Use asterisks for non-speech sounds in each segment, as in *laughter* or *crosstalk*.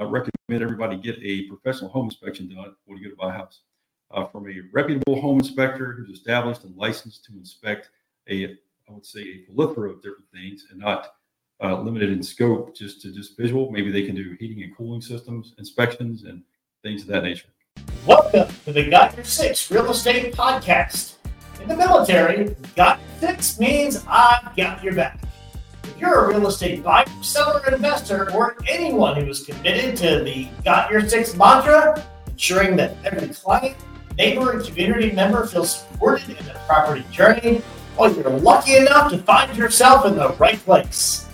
uh, recommend everybody get a professional home inspection done when you go to buy a house uh, from a reputable home inspector who's established and licensed to inspect a, I would say, a plethora of different things and not uh, limited in scope just to just visual. Maybe they can do heating and cooling systems inspections and things of that nature. Welcome to the Got Your Six Real Estate Podcast. In the military, Got Six means I've got your back. If you're a real estate buyer, seller, investor, or anyone who is committed to the Got Your Six mantra, ensuring that every client, neighbor, and community member feels supported in their property journey, well, you're lucky enough to find yourself in the right place.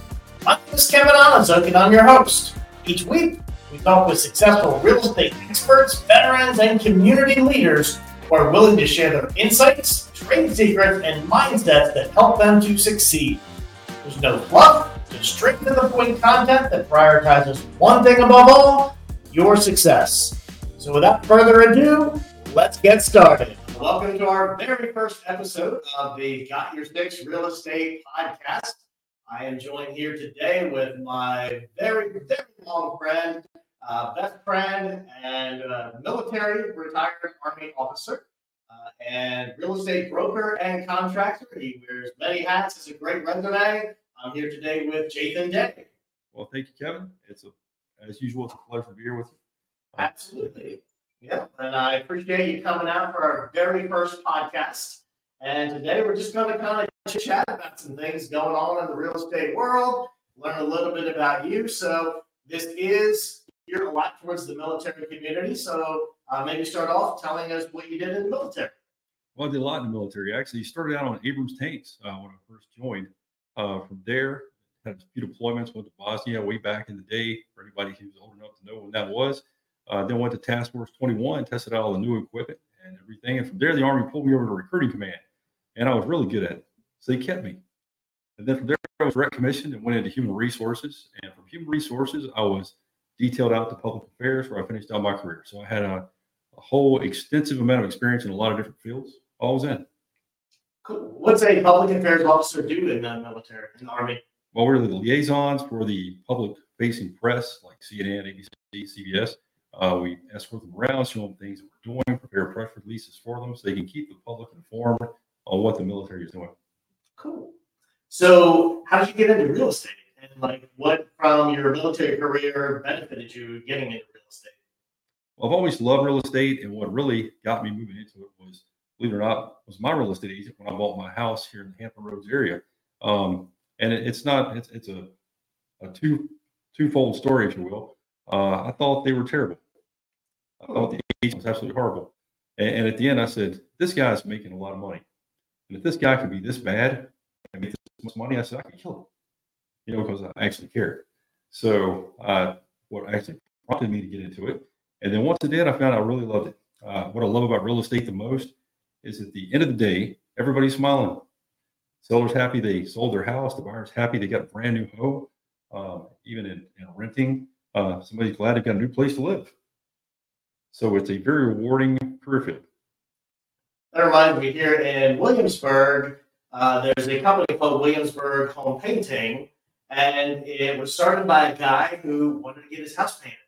My name is Kevin Onizuk, and I'm your host. Each week, we talk with successful real estate experts, veterans, and community leaders who are willing to share their insights, trade secrets, and mindsets that help them to succeed. There's no fluff, just straight to the point content that prioritizes one thing above all your success. So, without further ado, let's get started. Welcome to our very first episode of the Got Your Six Real Estate Podcast. I am joined here today with my very, very long friend, uh, best friend, and uh, military retired Army officer, uh, and real estate broker and contractor. He wears many hats, has a great resume. I'm here today with Jathan Day. Well, thank you, Kevin. It's a, as usual, it's a pleasure to be here with you. Absolutely. Yeah, and I appreciate you coming out for our very first podcast. And today we're just going to kind of chat about some things going on in the real estate world, learn a little bit about you. So this is you're a lot towards the military community. So uh, maybe start off telling us what you did in the military. Well, I did a lot in the military. Actually, you started out on Abrams tanks uh, when I first joined. Uh, from there, had a few deployments. Went to Bosnia way back in the day. For anybody who's old enough to know when that was. Uh, then went to Task Force 21, tested out all the new equipment and everything. And from there, the Army pulled me over to recruiting command, and I was really good at it. So they kept me. And then from there, I was rec commissioned and went into human resources. And from human resources, I was detailed out to public affairs, where I finished out my career. So I had a, a whole extensive amount of experience in a lot of different fields. All was in. What's a public affairs officer do in the military, in the Army? Well, we're the liaisons for the public facing press like CNN, ABC, CBS. Uh, we escort them around, show them things that we're doing, prepare press releases for them so they can keep the public informed on what the military is doing. Cool. So, how did you get into real estate? And like, what from your military career benefited you getting into real estate? Well, I've always loved real estate, and what really got me moving into it was, believe it or not, was my real estate agent when I bought my house here in the Hampton Roads area. Um, and it, it's not, it's, it's a, a two twofold story, if you will. Uh, I thought they were terrible. I thought the agent was absolutely horrible. And, and, at the end, I said, "This guy's making a lot of money, and if this guy could be this bad and make this much money, I said I could kill him." You know, because I actually cared. So, uh, what actually prompted me to get into it, and then once I did, I found I really loved it. Uh, what I love about real estate the most is at the end of the day, everybody's smiling. Seller's happy they sold their house. The buyer's happy they got a brand new home. Um, even in, in renting, uh, somebody's glad they've got a new place to live. So it's a very rewarding career field. That reminds me here in Williamsburg, uh, there's a company called Williamsburg Home Painting, and it was started by a guy who wanted to get his house painted.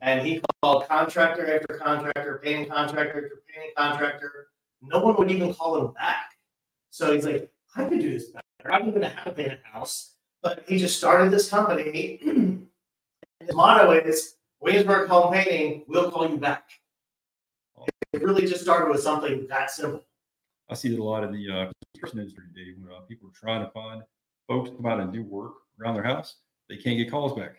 And he called contractor after contractor, painting contractor after painting contractor. No one would even call him back. So he's like, I could do this better. I don't even know how to paint a house. But he just started this company. his motto is Williamsburg Home Painting, we'll call you back. It really just started with something that simple. I see it a lot in the uh, construction industry today when uh, people are trying to find folks to come out and do work around their house. They can't get calls back.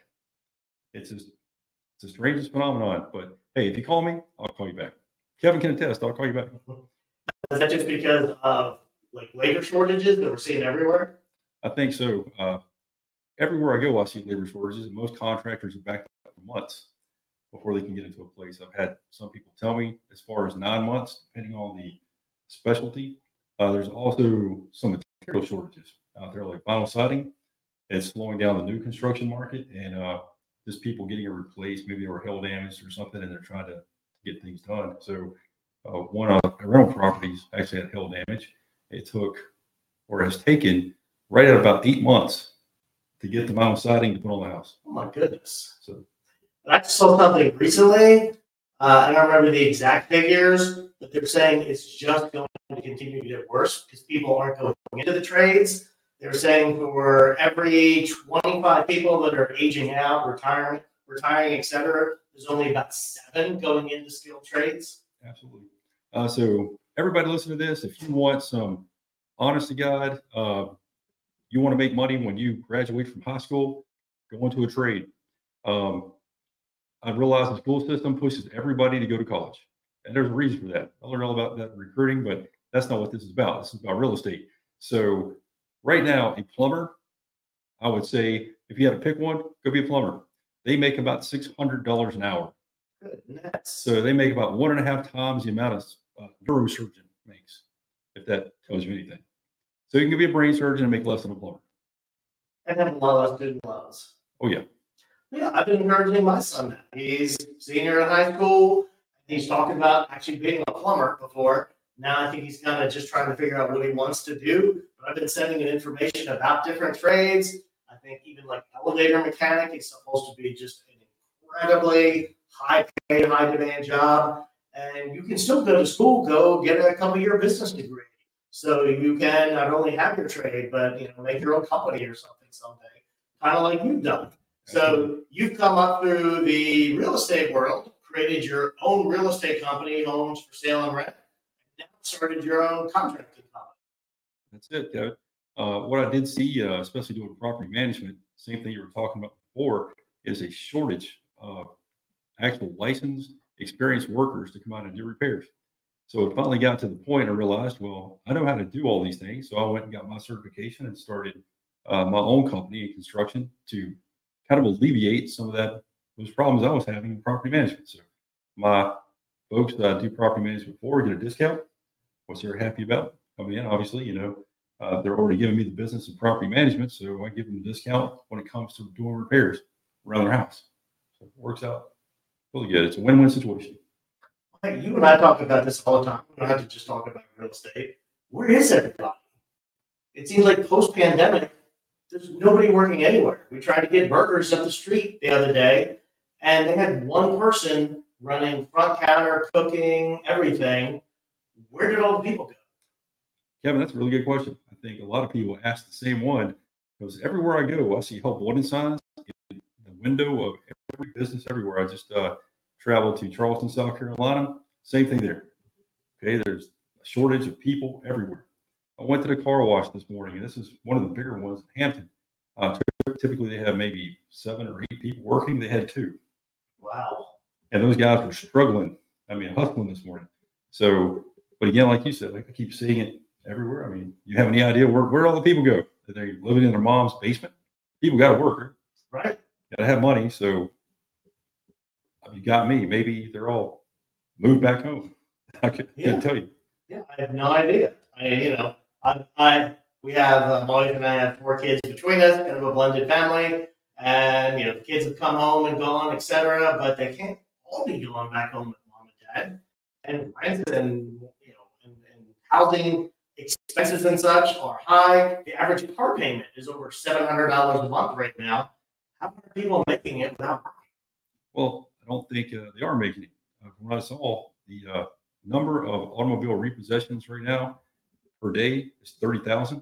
It's just it's the strangest phenomenon. But hey, if you call me, I'll call you back. Kevin can attest. I'll call you back. *laughs* Is that just because of like labor shortages that we're seeing everywhere? I think so. Uh, everywhere I go, I see labor shortages, and most contractors are backed up for months before they can get into a place. I've had some people tell me as far as nine months, depending on the specialty. Uh, there's also some material shortages out there, like vinyl siding. It's slowing down the new construction market, and uh, just people getting it replaced. Maybe they were hail damaged or something, and they're trying to get things done. So, uh, one of the rental properties actually had hail damage. It took, or has taken, right at about eight months to get the vinyl siding to put on the house. Oh my goodness! So I just saw something recently. Uh, I don't remember the exact figures, but they're saying it's just going to continue to get worse because people aren't going into the trades. They're saying for every 25 people that are aging out, retiring, retiring, et cetera, there's only about seven going into skilled trades. Absolutely. Uh, so everybody listen to this. If you want some honest to God, uh, you want to make money when you graduate from high school, go into a trade. Um, I realize the school system pushes everybody to go to college, and there's a reason for that. I learned all about that in recruiting, but that's not what this is about. This is about real estate. So right now, a plumber, I would say if you had to pick one, go be a plumber. They make about six hundred dollars an hour. Goodness. So they make about one and a half times the amount of uh, neurosurgeon makes, if that tells you anything. So you can be a brain surgeon and make less than a plumber. And have a lot of student loans. Oh yeah, Yeah, I've been encouraging my son. now. He's senior in high school. He's talking about actually being a plumber before. Now I think he's kind of just trying to figure out what he wants to do. But I've been sending him information about different trades. I think even like elevator mechanic is supposed to be just an incredibly high paid, high demand job. And you can still go to school, go get a couple year business degree. So you can not only have your trade, but you know, make your own company or something someday. Kind of like you've done. So you've come up through the real estate world, created your own real estate company, homes for sale and rent. Now started your own contracting company. that's it, Kevin. Uh, what I did see, uh, especially doing property management, same thing you were talking about before, is a shortage of actual licensed, experienced workers to come out and do repairs. So it finally got to the point I realized, well, I know how to do all these things. So I went and got my certification and started uh, my own company in construction to kind of alleviate some of that those problems I was having in property management. So my folks that I do property management for get a discount, What's they're happy about. Coming in, obviously, you know, uh, they're already giving me the business of property management, so I give them a discount when it comes to doing repairs around their house. So it works out really good. It's a win-win situation. Hey, you and I talk about this all the time. We don't have to just talk about real estate. Where is everybody? It seems like post pandemic, there's nobody working anywhere. We tried to get burgers up the street the other day, and they had one person running front counter, cooking, everything. Where did all the people go? Kevin, that's a really good question. I think a lot of people ask the same one because everywhere I go, I see help wanted signs in the window of every business everywhere. I just uh, traveled to Charleston, South Carolina. Same thing there. Okay, there's a shortage of people everywhere. I went to the car wash this morning, and this is one of the bigger ones in Hampton. Uh, typically, they have maybe seven or eight people working. They had two, Wow. and those guys were struggling. I mean, hustling this morning. So, but again, like you said, like I keep seeing it everywhere. I mean, you have any idea where where all the people go? They're they living in their mom's basement? People got to work. Right? Got to have money. So, you got me. Maybe they're all moved back home. *laughs* I could, Yeah. couldn't tell you. Yeah, I have no idea. I, you know, I, I, we have, uh, my wife and I have four kids between us, kind of a blended family. And, you know, the kids have come home and gone, etc. but they can't all be going back home with mom and dad. And rent and, you know, and, and housing expenses and such are high. The average car payment is over seven hundred dollars a month right now. How are people making it without? Well, I don't think uh, they are making it. Uh, from what I saw, the uh, number of automobile repossessions right now per day is 30,000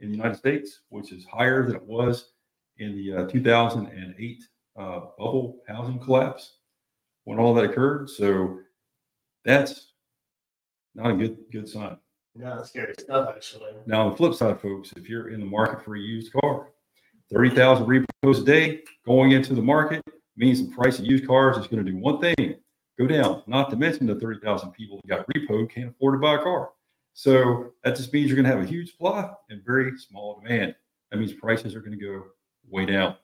in the United States, which is higher than it was in the uh, 2008 uh, bubble housing collapse when all that occurred. So that's not a good good sign. No, that's scary stuff, actually. Now, on the flip side, folks, if you're in the market for a used car, 30,000 repos a day going into the market means the price of used cars is going to do one thing go down. Not to mention the 30,000 people that got repoed can't afford to buy a car. So that just means you're going to have a huge supply and very small demand. That means prices are going to go way down.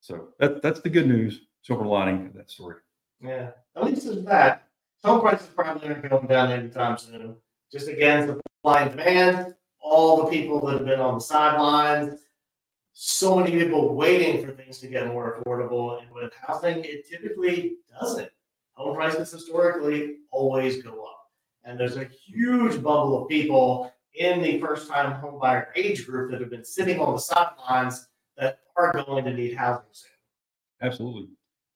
So that, that's the good news, silver lining of that story. Yeah, at least there's that. Home prices probably aren't going down anytime soon. Just again, supply and demand, all the people that have been on the sidelines, so many people waiting for things to get more affordable. And with housing, it typically doesn't. Home prices historically always go up. And there's a huge bubble of people in the first time home buyer age group that have been sitting on the sidelines that are going to need housing soon. Absolutely.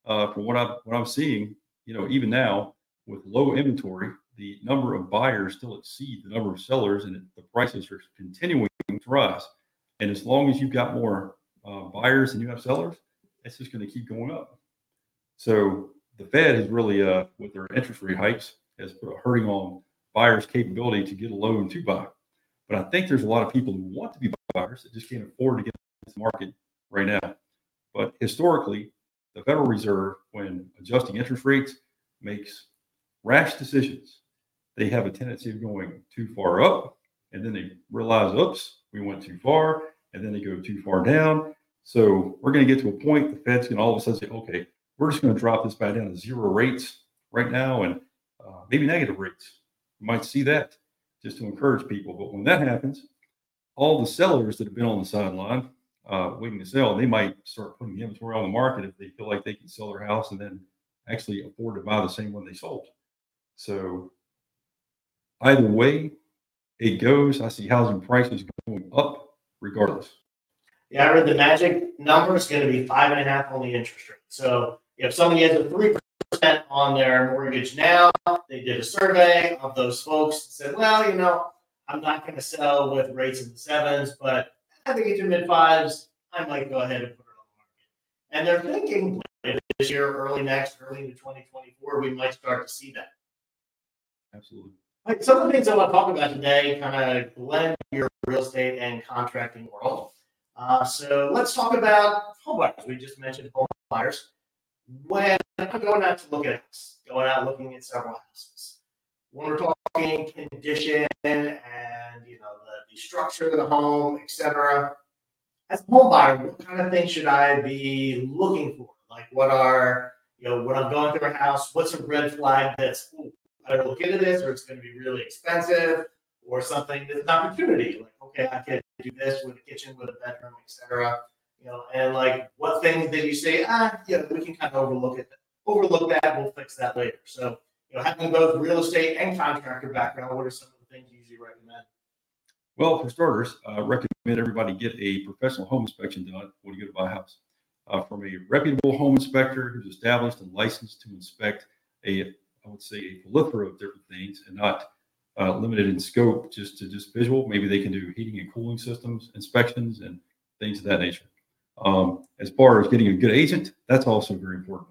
uh, from what I'm what I'm seeing, you know, even now with low inventory, the number of buyers still exceed the number of sellers, and the prices are continuing to rise. And as long as you've got more uh, buyers than you have sellers, it's just going to keep going up. So the Fed has really, uh, with their interest rate hikes, has put a hurting on buyers' capability to get a loan to buy. But I think there's a lot of people who want to be buyers that just can't afford to get into the market right now. But historically, the Federal Reserve, when adjusting interest rates, makes rash decisions. They have a tendency of going too far up, and then they realize, oops, we went too far, and then they go too far down. So we're going to get to a point the Fed's going to all of a sudden say, okay, we're just going to drop this back down to zero rates right now and uh, maybe negative rates. You might see that just to encourage people. But when that happens, all the sellers that have been on the sideline uh, waiting to sell, they might start putting inventory on the market if they feel like they can sell their house and then actually afford to buy the same one they sold. So either way it goes, I see housing prices going up regardless. Yeah, I read the magic number is going to be five and a half on the interest rate. So if somebody has a three percent on their mortgage now, they did a survey of those folks and said, well, you know, I'm not going to sell with rates in the sevens, but I think it's in mid fives. I might go ahead and put it on the market. And they're thinking this year, early next, early into 2024, we might start to see that. Absolutely. Right, some of the things I want to talk about today kind of blend your real estate and contracting world. Uh, so let's talk about home buyers. We just mentioned home buyers. When I'm going out to look at going out looking at several houses, when we're talking condition and you know the, the structure of the home, etc. As a home buyer, what kind of things should I be looking for? Like what are you know when I'm going through a house, what's a red flag that's ooh, I look into this, or it's going to be really expensive, or something that's an opportunity. Like okay, I can do this with a kitchen, with a bedroom, etc. You know, and like what things did you say? Ah, yeah, we can kind of overlook it. Overlook that. We'll fix that later. So you know, having both real estate and contractor background, what are some of the things you usually recommend? Well, for starters, I uh, recommend everybody get a professional home inspection done when you go to buy a house. Uh, from a reputable home inspector who's established and licensed to inspect a, I would say, a plethora of different things and not uh, limited in scope just to just visual. Maybe they can do heating and cooling systems inspections and things of that nature. Um, as far as getting a good agent, that's also very important.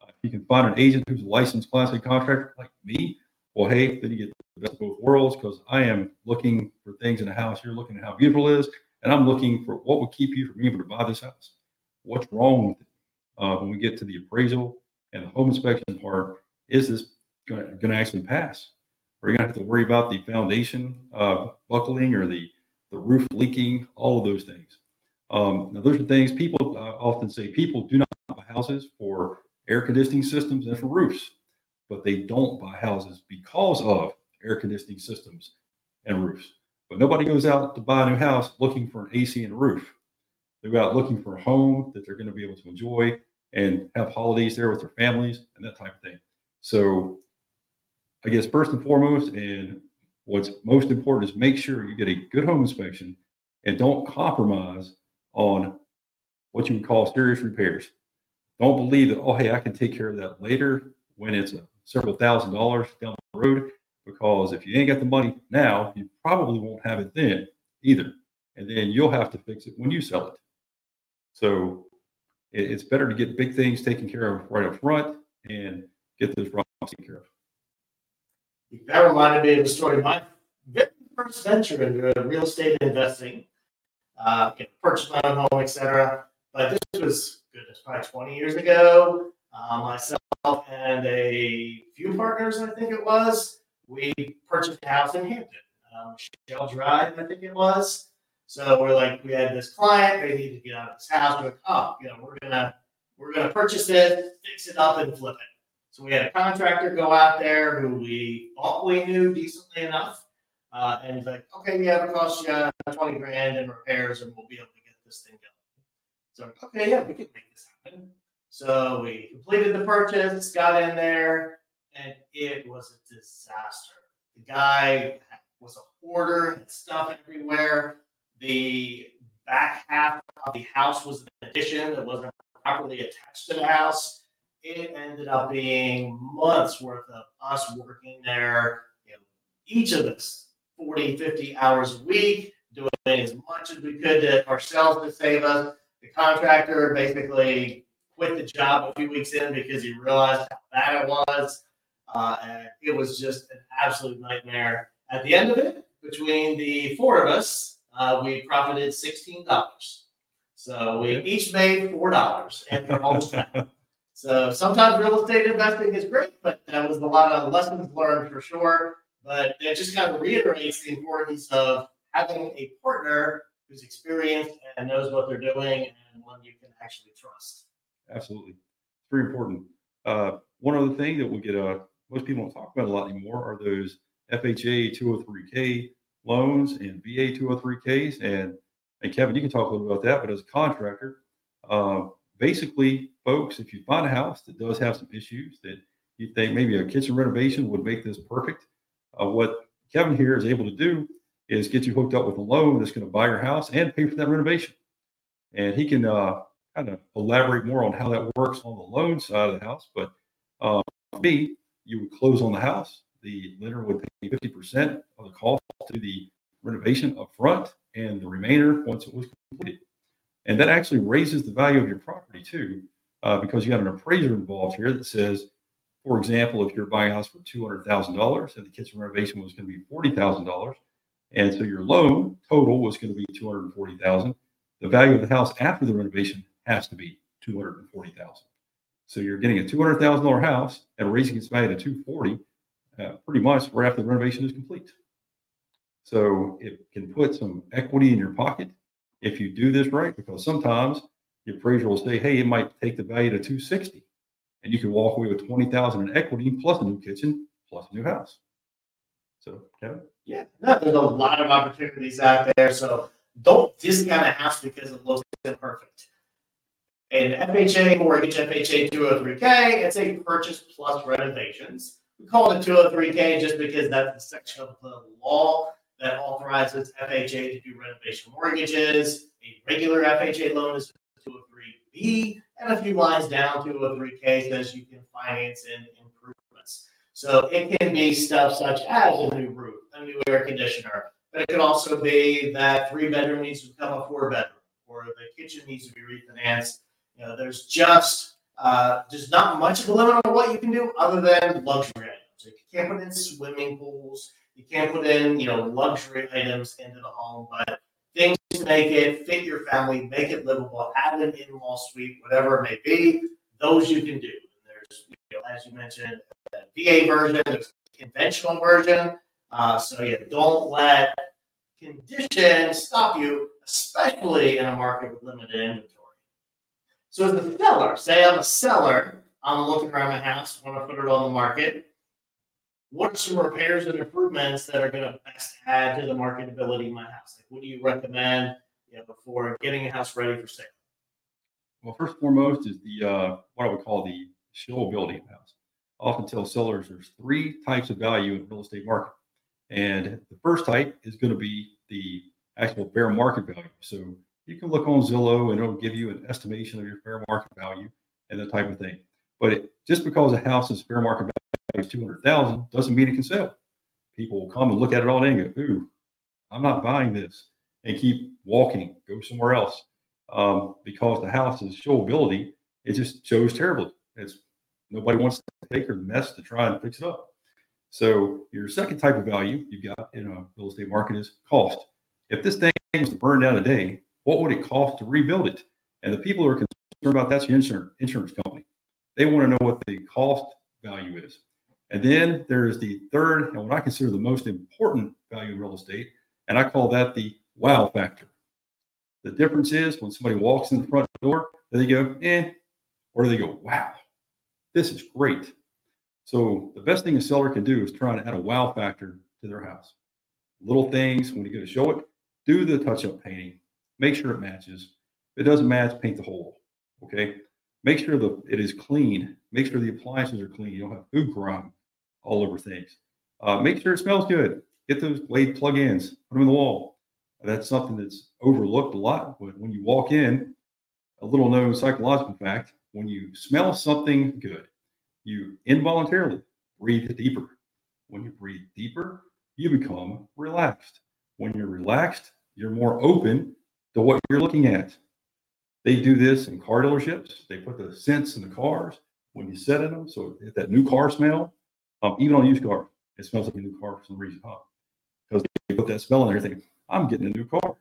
Uh, if you can find an agent who's a licensed class A contractor like me, well, hey, then you get the best of both worlds because I am looking for things in a house. You're looking at how beautiful it is, and I'm looking for what would keep you from being able to buy this house. What's wrong with it? Uh, when we get to the appraisal and the home inspection part, is this going to actually pass? Are you going to have to worry about the foundation uh, buckling or the, the roof leaking, all of those things. Um, now, those are things people uh, often say people do not buy houses for air conditioning systems and for roofs, but they don't buy houses because of air conditioning systems and roofs. But nobody goes out to buy a new house looking for an AC and a roof. They go out looking for a home that they're going to be able to enjoy and have holidays there with their families and that type of thing. So I guess first and foremost, and what's most important is make sure you get a good home inspection and don't compromise on what you would call serious repairs. Don't believe that, oh, hey, I can take care of that later when it's several thousand dollars down the road, because if you ain't got the money now, you probably won't have it then either. And then you'll have to fix it when you sell it. So it's better to get big things taken care of right up front and get those problems taken care of. That reminded me of a story. My very first venture into real estate investing, uh, purchased my own home, etc. But this was goodness, probably 20 years ago. Uh, myself and a few partners, I think it was, we purchased a house in Hampton, um, Shell Drive, I think it was. So we're like, we had this client, they need to get out of this house. We're like, oh, you know, we're gonna we're gonna purchase it, fix it up, and flip it. So we had a contractor go out there who we thought we knew decently enough. Uh, and he's like, okay, yeah, it'll cost you uh, 20 grand in repairs and we'll be able to get this thing going. So, okay, yeah, we can make this happen. So we completed the purchase, got in there, and it was a disaster. The guy was a hoarder, had stuff everywhere. The back half of the house was an addition that wasn't properly attached to the house it ended up being months worth of us working there, you know, each of us 40, 50 hours a week, doing as much as we could to ourselves to save us. The contractor basically quit the job a few weeks in because he realized how bad it was. Uh, and it was just an absolute nightmare. At the end of it, between the four of us, uh, we profited $16. So we each made $4 and almost back. *laughs* So sometimes real estate investing is great, but that was a lot of lessons learned for sure. But it just kind of reiterates the importance of having a partner who's experienced and knows what they're doing and one you can actually trust. Absolutely. It's very important. Uh, one other thing that we get, uh, most people don't talk about a lot anymore are those FHA 203K loans and VA 203Ks. And, and Kevin, you can talk a little about that, but as a contractor, uh, basically, folks, if you find a house that does have some issues that you think maybe a kitchen renovation would make this perfect, uh, what Kevin here is able to do is get you hooked up with a loan that's going to buy your house and pay for that renovation. And he can uh, kind of elaborate more on how that works on the loan side of the house. But uh, me, you would close on the house. The lender would pay 50% of the cost to the renovation up front and the remainder once it was completed. And that actually raises the value of your property too, uh, because you have an appraiser involved here that says, for example, if you're buying a house for $200,000 and the kitchen renovation was going to be $40,000, and so your loan total was going to be 240,000, the value of the house after the renovation has to be 240,000. So you're getting a $200,000 house and raising its value to 240 uh, pretty much right after the renovation is complete. So it can put some equity in your pocket if you do this right, because sometimes the appraiser will say, hey, it might take the value to 260 and you can walk away with 20,000 in equity plus a new kitchen plus a new house. So, Kevin? Yeah, there's a lot of opportunities out there. So don't discount a house because it looks imperfect. An FHA mortgage, FHA 203K, it's a purchase plus renovations. We call it a 203K just because that's the section of the law that authorizes FHA to do renovation mortgages. A regular FHA loan is 203B, and a few lines down 203K says you can finance in improvements. So it can be stuff such as a new roof, a new air conditioner, but it could also be that three bedroom needs to become a four bedroom, or the kitchen needs to be refinanced. You know, there's just uh, there's not much of a limit on what you can do other than luxury items. Like you can't put in swimming pools, you can't put in you know luxury items into the home, but things to make it fit your family, make it livable, add an in-law suite, whatever it may be. Those you can do. There's, you know, as you mentioned, the VA version, the conventional version. Uh, so yeah, don't let conditions stop you, especially in a market with limited inventory. So as the seller, say I'm a seller, I'm looking around my house, want to put it on the market. What are some repairs and improvements that are going to best add to the marketability of my house? Like, what do you recommend you know, before getting a house ready for sale? Well, first and foremost is the uh, what I would call the showability of house. I often tell sellers there's three types of value in the real estate market. And the first type is going to be the actual fair market value. So you can look on Zillow and it'll give you an estimation of your fair market value and that type of thing. But it, just because a house is fair market is 200,000 doesn't mean it can sell. People will come and look at it all day and go, ooh, I'm not buying this and keep walking, go somewhere else. Um, because the house's showability, it just shows terribly. It's nobody wants to take or mess to try and fix it up. So your second type of value you've got in a real estate market is cost. If this thing was to burn down today, what would it cost to rebuild it? And the people who are concerned about that's the insurance insurance company. They want to know what the cost value is. And then there's the third, and what I consider the most important value in real estate, and I call that the wow factor. The difference is when somebody walks in the front door, do they go, eh, or they go, wow, this is great. So the best thing a seller can do is try to add a wow factor to their house. Little things when you go to show it, do the touch-up painting, make sure it matches. If it doesn't match, paint the hole. Okay. Make sure that it is clean. Make sure the appliances are clean. You don't have food grime all over things. Uh, make sure it smells good. Get those Glade plug-ins, put them in the wall. That's something that's overlooked a lot. But when you walk in, a little known psychological fact, when you smell something good, you involuntarily breathe deeper. When you breathe deeper, you become relaxed. When you're relaxed, you're more open to what you're looking at. They do this in car dealerships. They put the scents in the cars when you sit in them. So that new car smell, um, even on used car, it smells like a new car for some reason, huh? Because they put that smell in there, thinking, I'm getting a new car,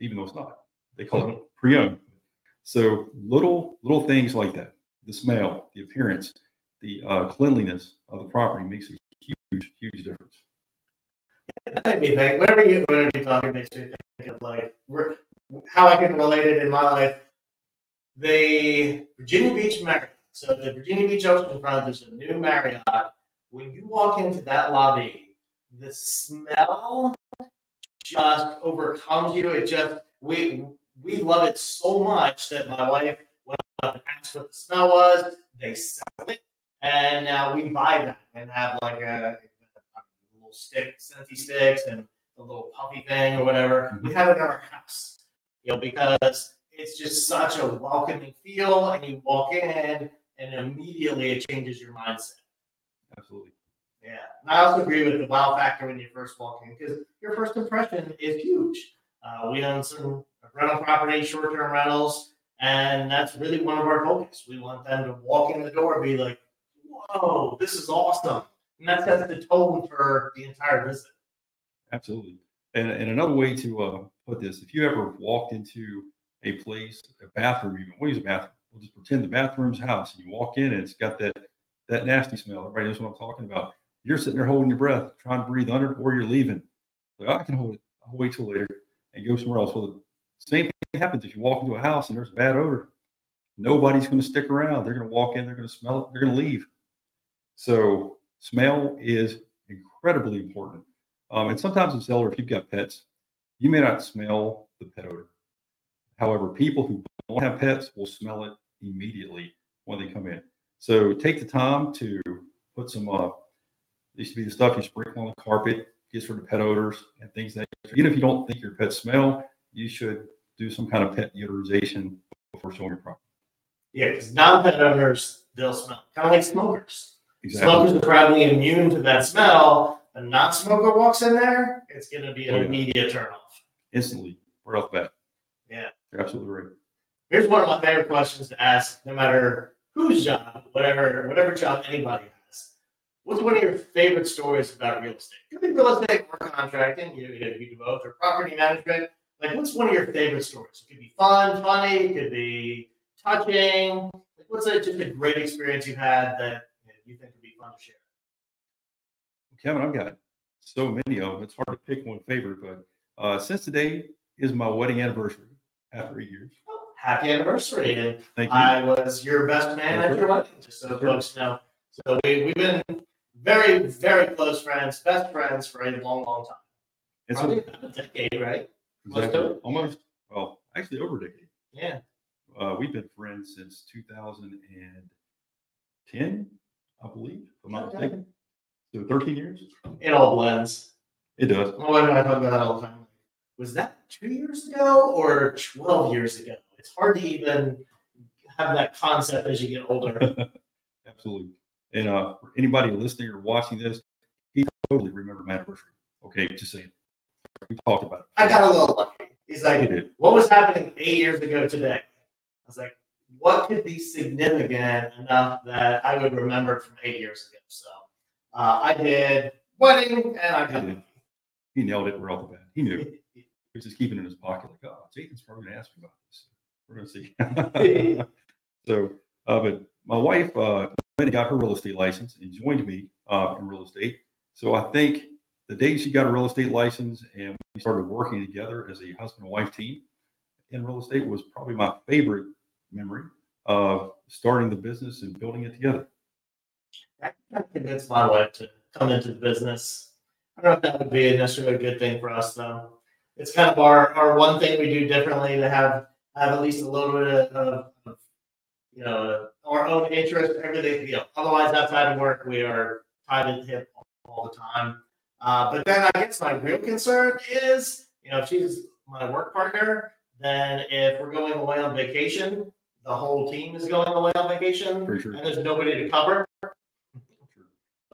even though it's not. They call it pre-owned. So little little things like that, the smell, the appearance, the uh, cleanliness of the property makes a huge, huge difference. That made me think. Whenever you whenever you talk, it makes me think of like how I can relate it in my life. The Virginia Beach Marriott. So the Virginia Beach Oceanfront, there's a new Marriott. When you walk into that lobby, the smell just overcomes you. It just we we love it so much that my wife went up and asked what the smell was. They sell it, and now we buy that and have like a, a little stick, scenty sticks, and a little puffy thing or whatever. We mm-hmm. have it in our house, you know, because it's just such a welcoming feel, and you walk in, and immediately it changes your mindset. Absolutely. Yeah, and I also agree with the wow factor when you first walk in because your first impression is huge. Uh, we own some rental property, short-term rentals, and that's really one of our focus. We want them to walk in the door and be like, "Whoa, this is awesome," and that sets the tone for the entire visit. Absolutely. And, and another way to uh, put this, if you ever walked into a place, a bathroom, even we'll use a bathroom. We'll just pretend the bathroom's house. And you walk in and it's got that that nasty smell. Everybody knows what I'm talking about. You're sitting there holding your breath, trying to breathe under, it, or you're leaving. Like, I can hold it. I'll wait till later and go somewhere else. Well, the same thing happens if you walk into a house and there's a bad odor. Nobody's going to stick around. They're going to walk in, they're going to smell it, they're going to leave. So smell is incredibly important. Um, and sometimes in cellar, if you've got pets, you may not smell the pet odor. However, people who don't have pets will smell it immediately when they come in. So take the time to put some, uh, used to be the stuff you sprinkle on the carpet, gets rid of pet odors and things that, even if you don't think your pets smell, you should do some kind of pet deodorization before showing your property. Yeah, because non-pet owners they'll smell kind of like smokers. Exactly. Smokers are probably immune to that smell. A non-smoker walks in there, it's going to be an Oh, yeah. immediate turnoff. Instantly, right off the bat. Yeah. You're absolutely right. Here's one of my favorite questions to ask, no matter whose job, whatever whatever job anybody has. What's one of your favorite stories about real estate? Could be real estate or contracting. You, know, you, you do both, or property management. Like, what's one of your favorite stories? It could be fun, funny. It could be touching. Like, what's a, just a great experience you've had that you think would be fun to share? Kevin, I've got so many of them. It's hard to pick one favorite, but uh, since today is my wedding anniversary after eight years. Happy anniversary! And Thank you. I was your best man at your wedding, just so folks know. So we, we've been very, very close friends, best friends for a long, long time. It's Probably a, about a decade, right? exactly, it. almost, well, actually over a decade. Yeah. Uh, we've been friends since 2010, I believe, if I'm not Okay. mistaken. So 13 years? It all blends. It does. My wife and I talk about that all the time. Was that two years ago or 12 years ago? It's hard to even have that concept as you get older. *laughs* Absolutely. And uh, for anybody listening or watching this, he totally remembered my anniversary. Okay, just saying. We talked about it. I got a little lucky. He's like, what was happening eight years ago today? I was like, what could be significant enough that I would remember from eight years ago? So uh, I did wedding and I got did. He nailed it right off the bat. He knew. *laughs* He was just keeping it in his pocket, like, oh, Jason's probably gonna ask me about this. We're gonna see. *laughs* *laughs* so, uh, but my wife uh, went and got her real estate license and joined me uh, in real estate. So I think the day she got a real estate license and we started working together as a husband and wife team in real estate was probably my favorite memory of starting the business and building it together. I convinced my wife to come into the business. I don't know if that would be necessarily a good thing for us though. It's kind of our, our one thing we do differently to have have at least a little bit of, of, you know our own interest, everything. You know, otherwise outside of work we are tied to the hip all, all the time. Uh, but then I guess my real concern is, you know, if she's my work partner, then if we're going away on vacation, the whole team is going away on vacation sure. and there's nobody to cover.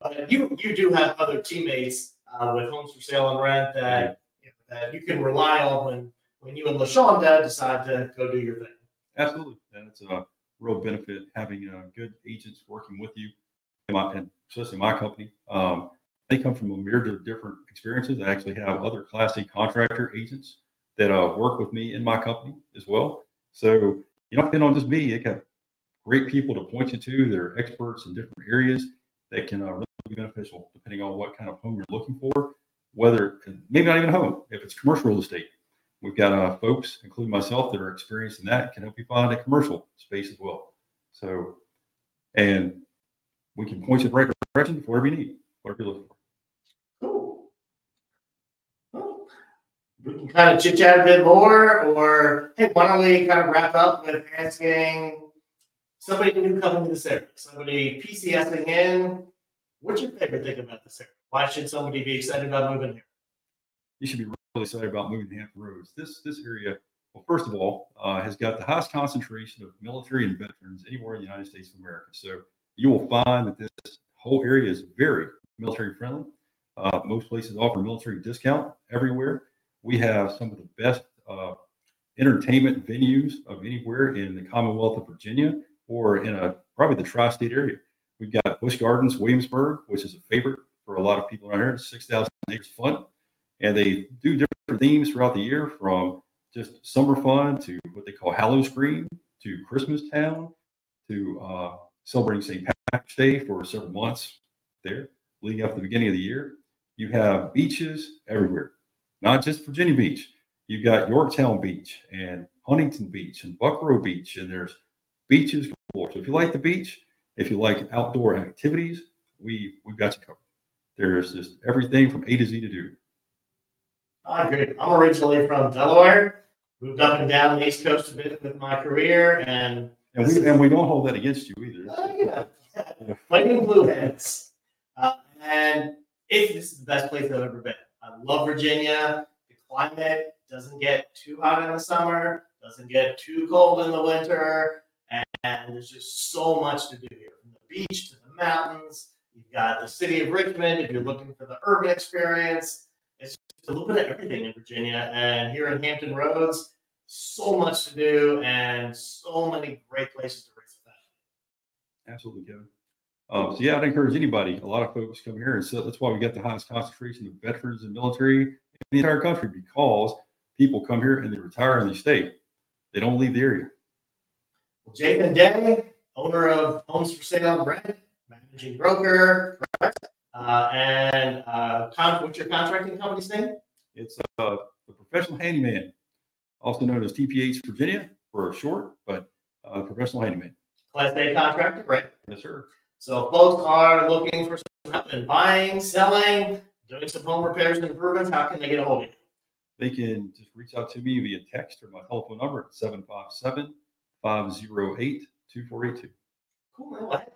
But you you do have other teammates uh, with homes for sale and rent that you know, that you can rely on when when you and Lashonda decide to go do your thing. Absolutely. And it's a real benefit having uh, good agents working with you, and, my, and especially my company. Um, they come from a myriad of different experiences. I actually have other Class A contractor agents that uh, work with me in my company as well. So you don't depend on just me. You got great people to point you to. They're experts in different areas that can uh, really be beneficial depending on what kind of home you're looking for. Whether maybe not even home, if it's commercial real estate, we've got uh, folks, including myself, that are experienced in that, can help you find a commercial space as well. So, and we can point you in the right direction for whatever you need, whatever you're looking for. Cool. Well, we can kind of chit chat a bit more, or hey, why don't we kind of wrap up with asking somebody new coming to this area, somebody PCSing in, what's your favorite thing about this area? Why should somebody be excited about moving here? You should be really excited about moving to Hampton Roads. This this area, well, first of all, uh, has got the highest concentration of military and veterans anywhere in the United States of America. So you will find that this whole area is very military friendly. Uh, most places offer military discount everywhere. We have some of the best uh, entertainment venues of anywhere in the Commonwealth of Virginia or in a probably the tri-state area. We've got Busch Gardens, Williamsburg, which is a favorite for a lot of people around here. It's 6,000 acres fun. And they do different themes throughout the year from just summer fun to what they call Howl-O-Scream to Christmas Town to uh, celebrating St. Patrick's Day for several months there leading up to the beginning of the year. You have beaches everywhere, not just Virginia Beach. You've got Yorktown Beach and Huntington Beach and Buckroe Beach, and there's beaches galore. So if you like the beach, if you like outdoor activities, we we've got you covered. There's just everything from A to Z to do. I agree. I'm originally from Delaware, moved up and down the East Coast a bit with my career, and And we and we don't hold that against you either. uh, you know, fighting Blue Hens. Uh, and it, this is the best place I've ever been. I love Virginia. The climate doesn't get too hot in the summer, doesn't get too cold in the winter, and, and there's just so much to do here. From the beach to the mountains, you've got the city of Richmond. If you're looking for the urban experience, a little bit of everything in Virginia. And here in Hampton Roads, so much to do and so many great places to raise a family. Absolutely, Kevin. Um, so yeah, I'd encourage anybody. A lot of folks come here, and so that's why we get the highest concentration of veterans and military in the entire country because people come here and they retire and they stay. They don't leave the area. Well, Jathan Day, owner of Homes for Sale and Rent, managing broker, correct? Uh, and uh, con- what's your contracting company's name? It's uh, the professional handyman, also known as TPH Virginia for short, but uh, professional handyman. Class A contractor, right? Yes, sir. So folks are looking for some help in buying, selling, doing some home repairs and improvements, how can they get a hold of you? They can just reach out to me via text or my telephone number at 757 508 2482. Cool. That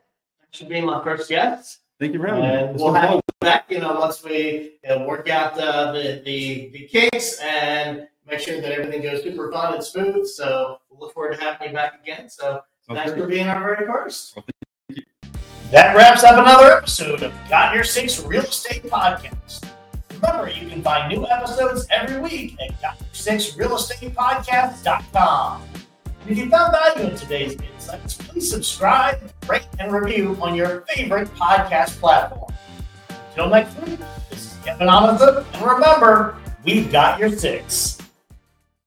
should be my first guest. Thank you for having me. And It's we'll have fun. you back, you know, once we you know, work out uh, the, the, the kinks and make sure that everything goes super fun and smooth. So we'll look forward to having you back again. So Sounds thanks for being our very first. Well, thank you. That wraps up another episode of Got Your Six Real Estate Podcast. Remember, you can find new episodes every week at GotYourSixRealEstatePodcast.com. And if you found value in today's insights, please subscribe, rate, and review on your favorite podcast platform. Until next week, this is Kevin Onizuk, and remember, we've got your six.